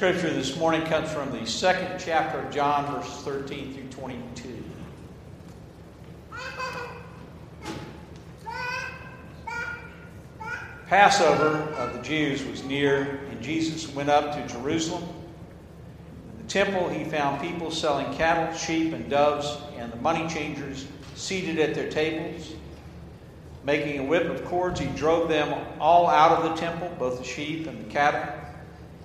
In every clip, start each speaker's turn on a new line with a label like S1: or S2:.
S1: scripture this morning comes from the second chapter of John, verses 13 through 22. Passover of the Jews was near, and Jesus went up to Jerusalem. In the temple, he found people selling cattle, sheep, and doves, and the money changers seated at their tables. Making a whip of cords, he drove them all out of the temple, both the sheep and the cattle.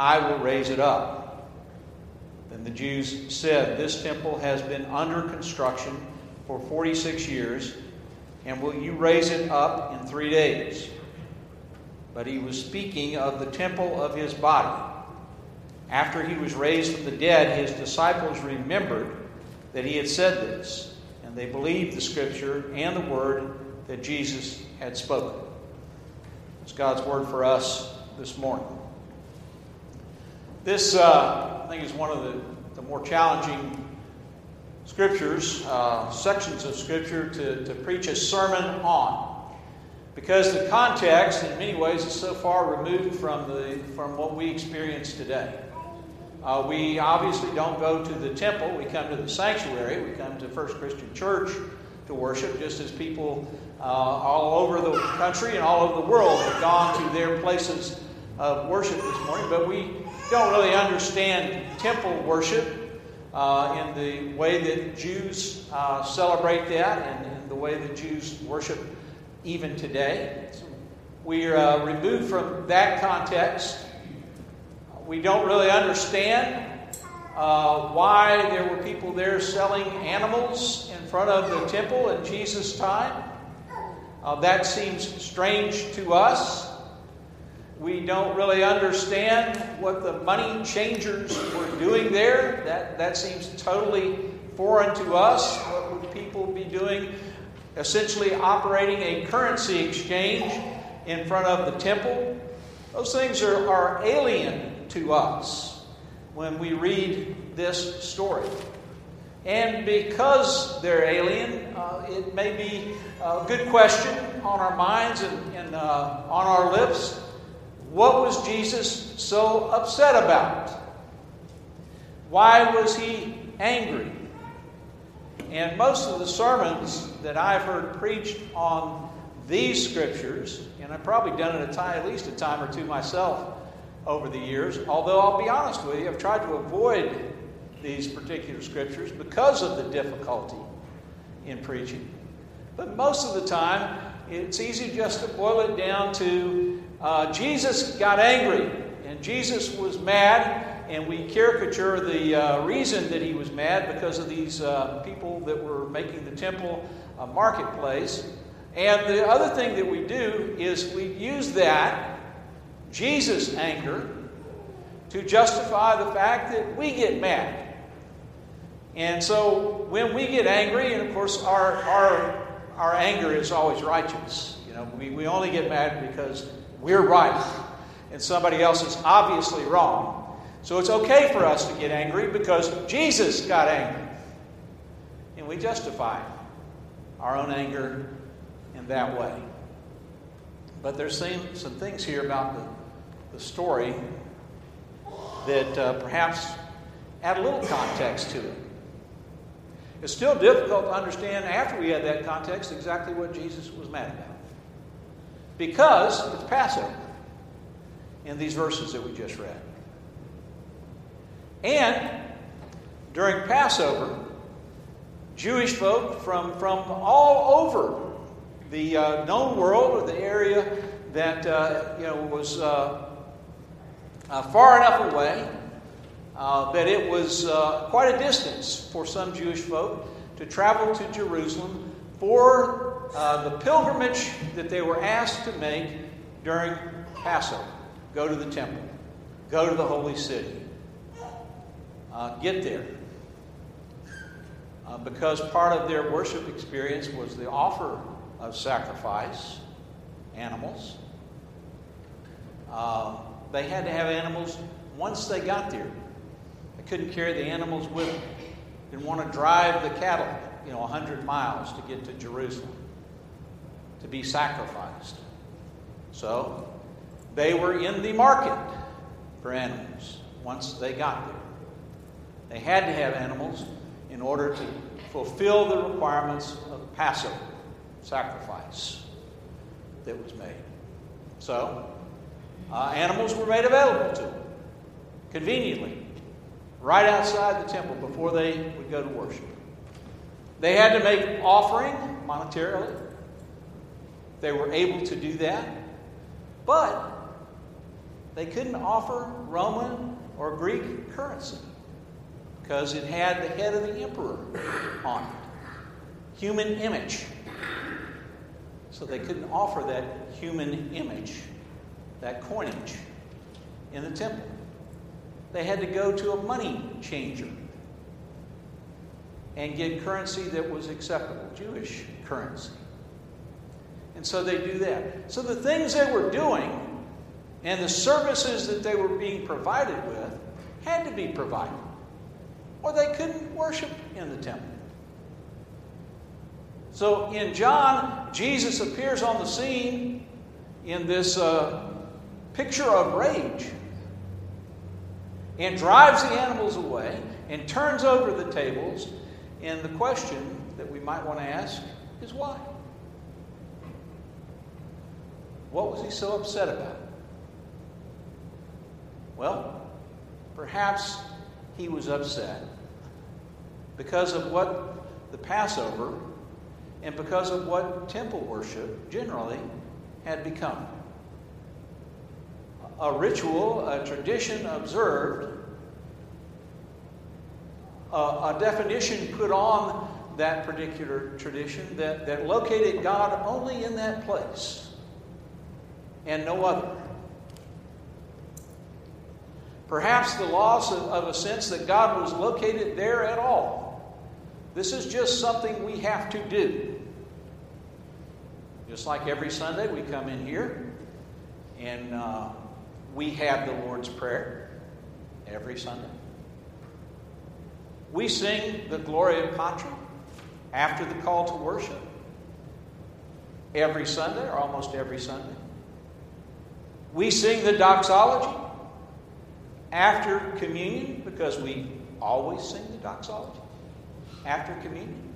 S1: I will raise it up. Then the Jews said, This temple has been under construction for 46 years, and will you raise it up in three days? But he was speaking of the temple of his body. After he was raised from the dead, his disciples remembered that he had said this, and they believed the scripture and the word that Jesus had spoken. It's God's word for us this morning. This, uh, I think, is one of the, the more challenging scriptures, uh, sections of scripture to, to preach a sermon on. Because the context, in many ways, is so far removed from, the, from what we experience today. Uh, we obviously don't go to the temple, we come to the sanctuary, we come to First Christian Church to worship, just as people uh, all over the country and all over the world have gone to their places of worship this morning. But we don't really understand temple worship uh, in the way that Jews uh, celebrate that and the way that Jews worship even today. So we're uh, removed from that context. We don't really understand uh, why there were people there selling animals in front of the temple in Jesus' time. Uh, that seems strange to us. We don't really understand what the money changers were doing there. That, that seems totally foreign to us. What would people be doing? Essentially, operating a currency exchange in front of the temple. Those things are, are alien to us when we read this story. And because they're alien, uh, it may be a good question on our minds and, and uh, on our lips what was Jesus so upset about? Why was he angry? And most of the sermons that I've heard preached on these scriptures, and I've probably done it a time, at least a time or two myself over the years, although I'll be honest with you, I've tried to avoid these particular scriptures because of the difficulty in preaching. But most of the time, it's easy just to boil it down to uh, Jesus got angry, and Jesus was mad, and we caricature the uh, reason that he was mad because of these uh, people that were making the temple a marketplace. And the other thing that we do is we use that, Jesus' anger, to justify the fact that we get mad. And so when we get angry, and of course our, our, our anger is always righteous. You know, we, we only get mad because we're right and somebody else is obviously wrong. So it's okay for us to get angry because Jesus got angry. And we justify our own anger in that way. But there's some, some things here about the, the story that uh, perhaps add a little context to it. It's still difficult to understand after we had that context exactly what Jesus was mad about. Because it's Passover in these verses that we just read. And during Passover, Jewish folk from, from all over the uh, known world or the area that uh, you know was uh, uh far enough away uh, that it was uh, quite a distance for some Jewish folk to travel to Jerusalem for the pilgrimage that they were asked to make during Passover go to the temple, go to the holy city. uh, get there. Uh, because part of their worship experience was the offer of sacrifice, animals. Uh, they had to have animals once they got there. They couldn't carry the animals with them. Didn't want to drive the cattle, you know, 100 miles to get to Jerusalem to be sacrificed. So they were in the market for animals once they got there. They had to have animals in order to fulfill the requirements of Passover sacrifice that was made. So, uh, animals were made available to them conveniently, right outside the temple before they would go to worship. They had to make offering monetarily. They were able to do that. But they couldn't offer Roman or Greek currency because it had the head of the emperor on it. Human image. So they couldn't offer that human image, that coinage, in the temple. They had to go to a money changer and get currency that was acceptable, Jewish currency. And so they do that. So the things they were doing and the services that they were being provided with had to be provided, or they couldn't worship in the temple. So in John, Jesus appears on the scene in this uh, picture of rage and drives the animals away and turns over the tables. And the question that we might want to ask is why? What was he so upset about? Well, perhaps he was upset because of what the Passover and because of what temple worship generally had become. A ritual, a tradition observed, a, a definition put on that particular tradition that, that located God only in that place and no other. Perhaps the loss of, of, a sense that God was located there at all. This is just something we have to do. Just like every Sunday, we come in here and uh, we have the Lord's Prayer every Sunday. We sing the Gloria Patri after the call to worship every Sunday, or almost every Sunday. We sing the doxology after communion because we always sing the doxology after communion.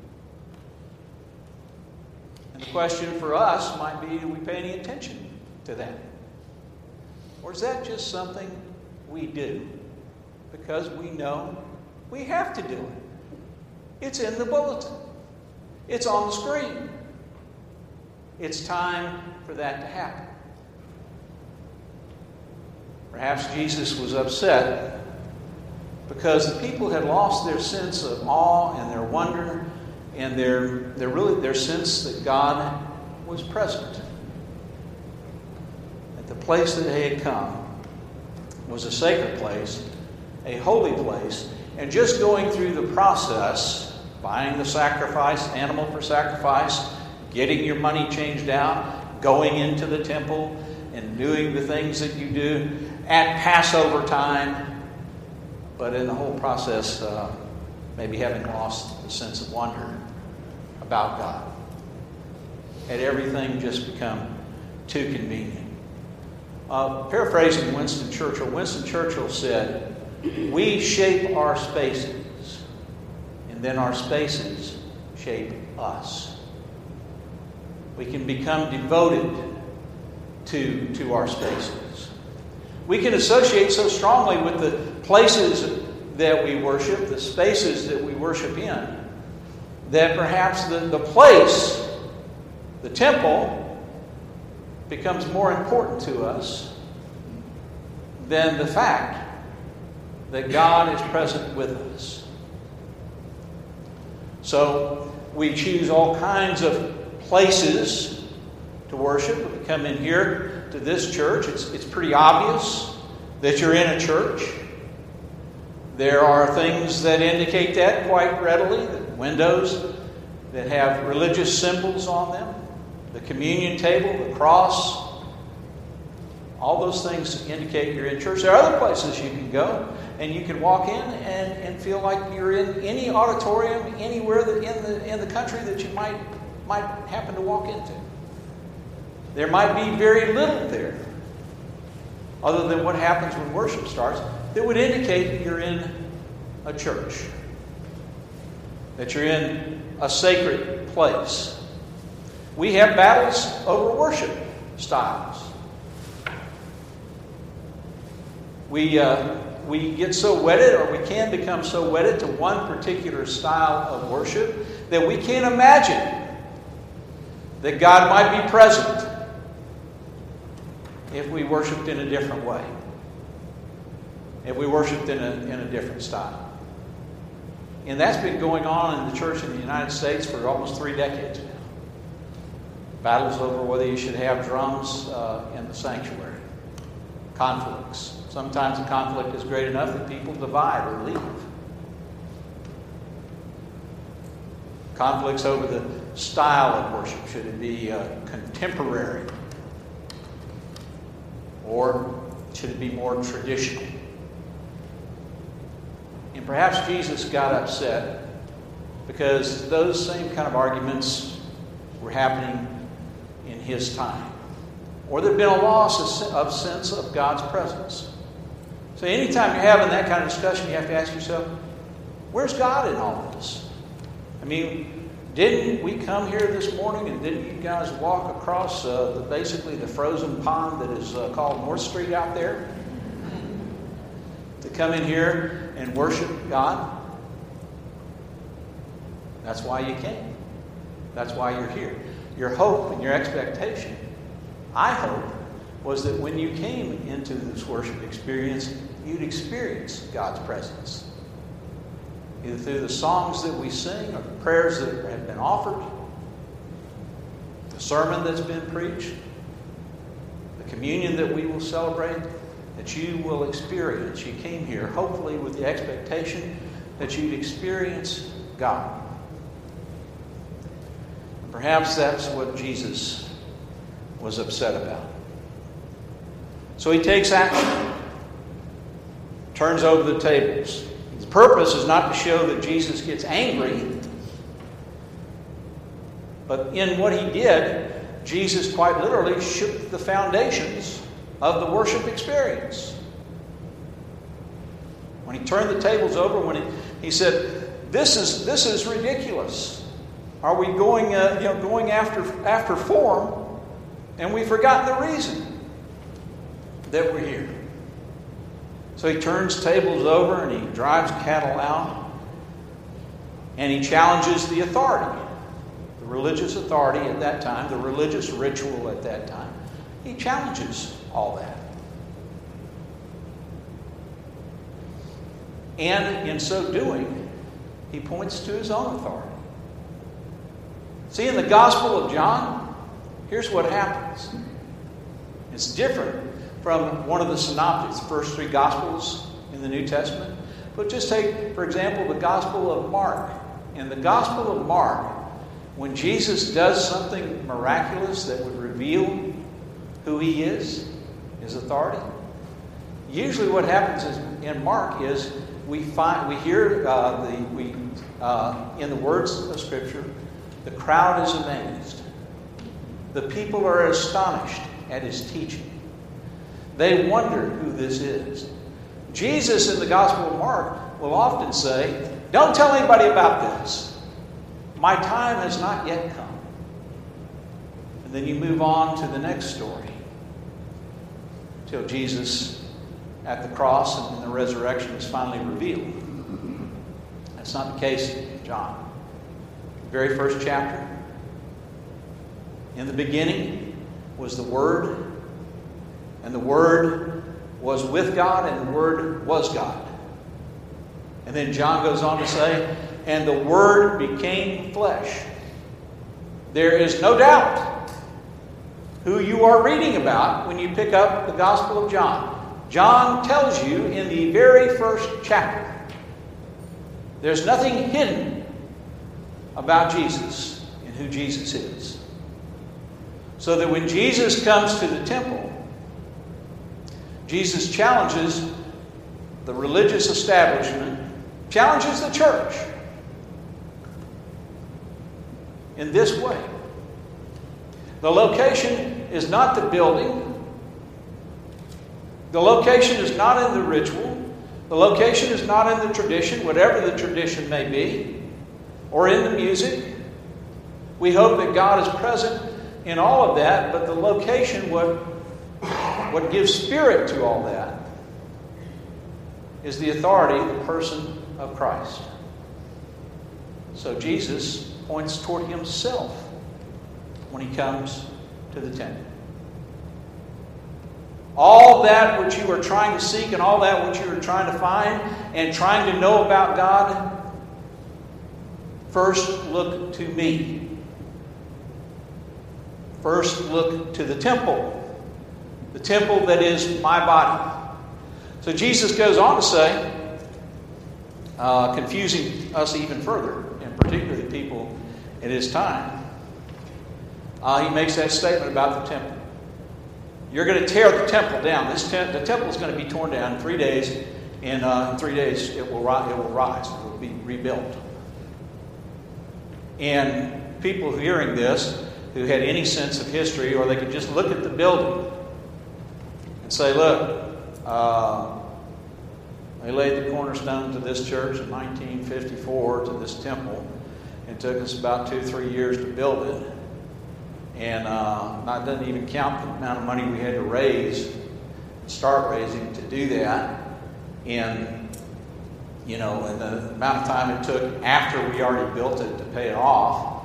S1: And the question for us might be do we pay any attention to that? Or is that just something we do because we know we have to do it? It's in the bulletin, it's on the screen. It's time for that to happen. Perhaps Jesus was upset because the people had lost their sense of awe and their wonder and their, their really their sense that God was present. That the place that they had come was a sacred place, a holy place, and just going through the process, buying the sacrifice, animal for sacrifice, getting your money changed out, going into the temple, and doing the things that you do, at Passover time, but in the whole process, uh, maybe having lost the sense of wonder about God. Had everything just become too convenient. Uh, paraphrasing Winston Churchill, Winston Churchill said, We shape our spaces, and then our spaces shape us. We can become devoted to, to our spaces. We can associate so strongly with the places that we worship, the spaces that we worship in, that perhaps the, the place, the temple, becomes more important to us than the fact that God is present with us. So we choose all kinds of places to worship. We come in here to this church, it's, it's pretty obvious that you're in a church. There are things that indicate that quite readily. The windows that have religious symbols on them, the communion table, the cross. All those things indicate you're in church. There are other places you can go and you can walk in and, and feel like you're in any auditorium anywhere in the in the country that you might might happen to walk into. There might be very little there, other than what happens when worship starts, that would indicate you're in a church, that you're in a sacred place. We have battles over worship styles. We, uh, we get so wedded, or we can become so wedded to one particular style of worship that we can't imagine that God might be present if we worshiped in a different way, if we worshiped in a, in a different style. And that's been going on in the church in the United States for almost three decades now. Battles over whether you should have drums uh, in the sanctuary, conflicts. Sometimes the conflict is great enough that people divide or leave. Conflicts over the style of worship. Should it be uh, contemporary? Or should it be more traditional? And perhaps Jesus got upset because those same kind of arguments were happening in his time. Or there'd been a loss of sense of God's presence. So anytime you're having that kind of discussion, you have to ask yourself, where's God in all this? I mean, didn't we come here this morning and didn't you guys walk across uh, the, basically the frozen pond that is uh, called North Street out there? To come in here and worship God? That's why you came. That's why you're here. Your hope and your expectation, I hope, was that when you came into this worship experience, you'd experience God's presence. Either through the songs that we sing or the prayers that have been offered, the sermon that's been preached, the communion that we will celebrate, that you will experience. You came here hopefully with the expectation that you'd experience God. Perhaps that's what Jesus was upset about. So he takes action, turns over the tables. The purpose is not to show that Jesus gets angry, but in what he did, Jesus quite literally shook the foundations of the worship experience. When he turned the tables over, when he, he said, this is, this is ridiculous. Are we going, uh, you know, going after, after form and we've forgotten the reason? that we're here. So he turns tables over and he drives cattle out and he challenges the authority, the religious authority at that time, the religious ritual at that time. He challenges all that. And in so doing, he points to his own authority. See, in the Gospel of John, here's what happens it's different from one of the synoptics, the first three Gospels in the New Testament. But just take, for example, the Gospel of Mark. In the Gospel of Mark, when Jesus does something miraculous that would reveal who he is, his authority, usually what happens is in Mark is we find we hear uh, the we uh, in the words of Scripture, the crowd is amazed. The people are astonished at his teaching. They wonder who this is. Jesus in the Gospel of Mark will often say, Don't tell anybody about this. My time has not yet come. And then you move on to the next story till Jesus at the cross and the resurrection is finally revealed. That's not the case in John. The very first chapter. In the beginning was the Word, and the Word was with God, and the Word was God. And then John goes on to say, and the Word became flesh. There is no doubt who you are reading about when you pick up the Gospel of John. John tells you in the very first chapter There's nothing hidden about Jesus and who Jesus is. So that when Jesus comes to the temple, Jesus challenges the religious establishment, challenges the church in this way. The location is not the building, the location is not in the ritual, the location is not in the tradition, whatever the tradition may be, or in the music. We hope that God is present in all of that, but the location, what, what gives spirit to all that, is the authority, the person of Christ. So Jesus points toward himself when he comes to the temple. All that which you are trying to seek and all that which you are trying to find and trying to know about God, first look to me. First look to the temple, the temple that is my body. So Jesus goes on to say, uh, confusing us even further, and particularly the people in his time. Uh, he makes that statement about the temple. You're going to tear the temple down. This tent, the temple is going to be torn down in three days. and uh, in three days, it will, ri- it will rise. It will be rebuilt. And people hearing this, who had any sense of history, or they could just look at the building say, look, uh, they laid the cornerstone to this church in 1954 to this temple. It took us about two, three years to build it. And uh, that doesn't even count the amount of money we had to raise, start raising to do that. And, you know, and the amount of time it took after we already built it to pay it off.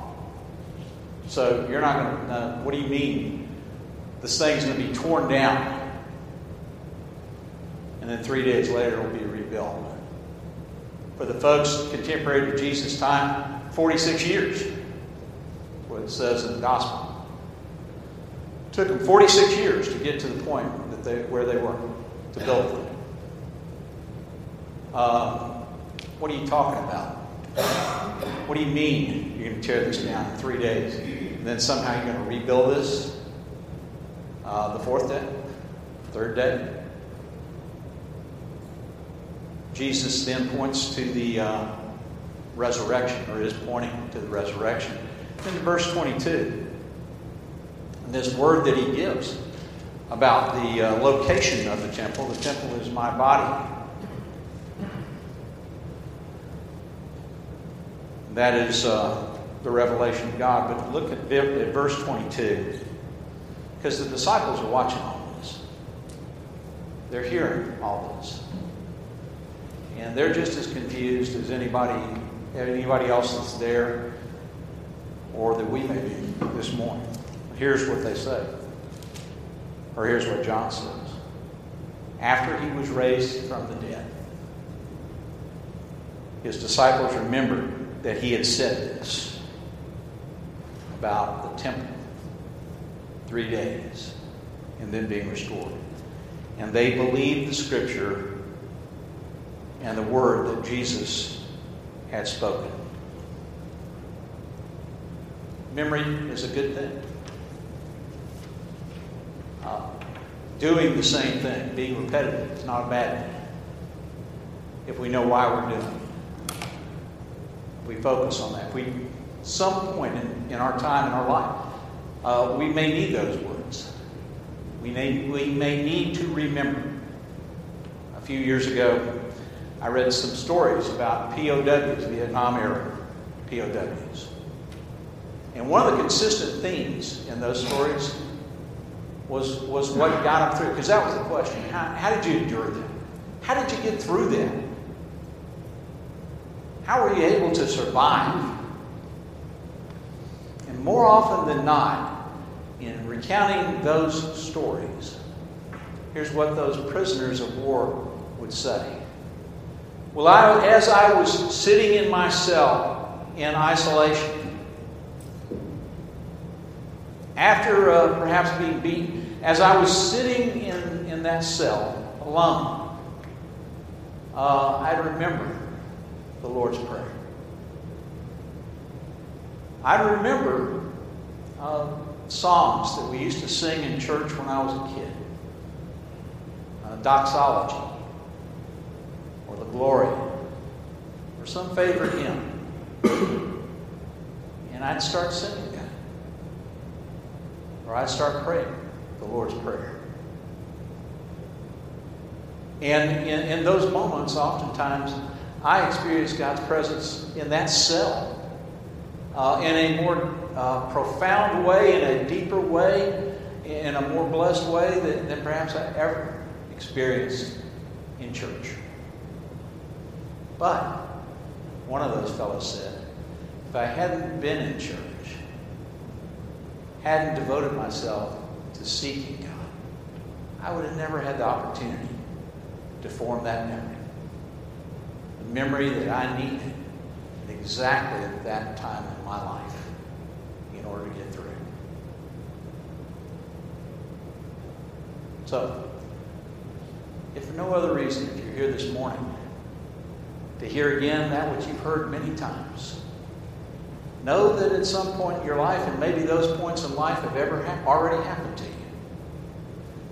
S1: So you're not going to, uh, what do you mean this thing's going to be torn down? And then three days later it will be rebuilt. For the folks contemporary to Jesus' time, 46 years, what it says in the gospel. It took them 46 years to get to the point that they, where they were to build it. Um, what are you talking about? What do you mean you're going to tear this down in three days? And then somehow you're going to rebuild this uh, the fourth day, third day? Jesus then points to the uh, resurrection, or is pointing to the resurrection. In verse 22, and this word that he gives about the uh, location of the temple the temple is my body. That is uh, the revelation of God. But look at, at verse 22, because the disciples are watching all this, they're hearing all this. And they're just as confused as anybody, anybody else that's there or that we may be this morning. Here's what they say. Or here's what John says. After he was raised from the dead, his disciples remembered that he had said this about the temple three days and then being restored. And they believed the scripture and the word that Jesus had spoken. Memory is a good thing. Uh, doing the same thing, being repetitive, is not a bad thing. If we know why we're doing it, we focus on that. We, some point in, in our time in our life, uh, we may need those words. We may, we may need to remember. A few years ago, I read some stories about POWs, Vietnam era POWs. And one of the consistent themes in those stories was, was what got them through. Because that was the question. How, how did you endure that? How did you get through that? How were you able to survive? And more often than not, in recounting those stories, here's what those prisoners of war would say. Well, I, as I was sitting in my cell in isolation, after uh, perhaps being beaten, as I was sitting in, in that cell alone, uh, I remember the Lord's Prayer. I remember uh, songs that we used to sing in church when I was a kid uh, doxology, or the Gloria, or some favorite hymn. and I'd start singing that. Or I'd start praying the Lord's Prayer. And in, in those moments, oftentimes, I experience God's presence in that cell uh, in a more uh, profound way, in a deeper way, in a more blessed way than, than perhaps I ever experienced in church. But one of those fellows said, if I hadn't been in church, hadn't devoted myself to seeking God, I would have never had the opportunity to form that memory. The memory that I needed exactly at that time in my life in order to get through. So, if for no other reason, if you're here this morning, to hear again that which you've heard many times, know that at some point in your life, and maybe those points in life have ever ha- already happened to you,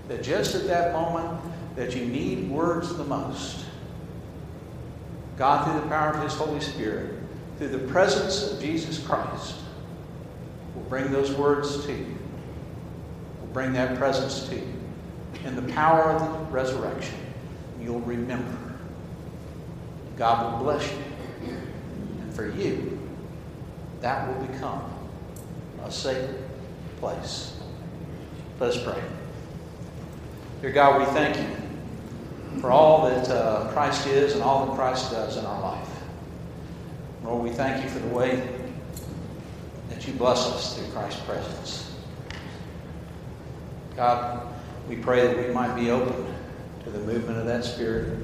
S1: that just at that moment that you need words the most, God, through the power of His Holy Spirit, through the presence of Jesus Christ, will bring those words to you, will bring that presence to you. In the power of the resurrection, you'll remember. God will bless you. And for you, that will become a sacred place. Let us pray. Dear God, we thank you for all that uh, Christ is and all that Christ does in our life. Lord, we thank you for the way that you bless us through Christ's presence. God, we pray that we might be open to the movement of that Spirit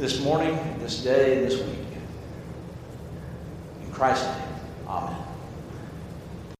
S1: this morning, this day, and this week. In Christ's name, amen.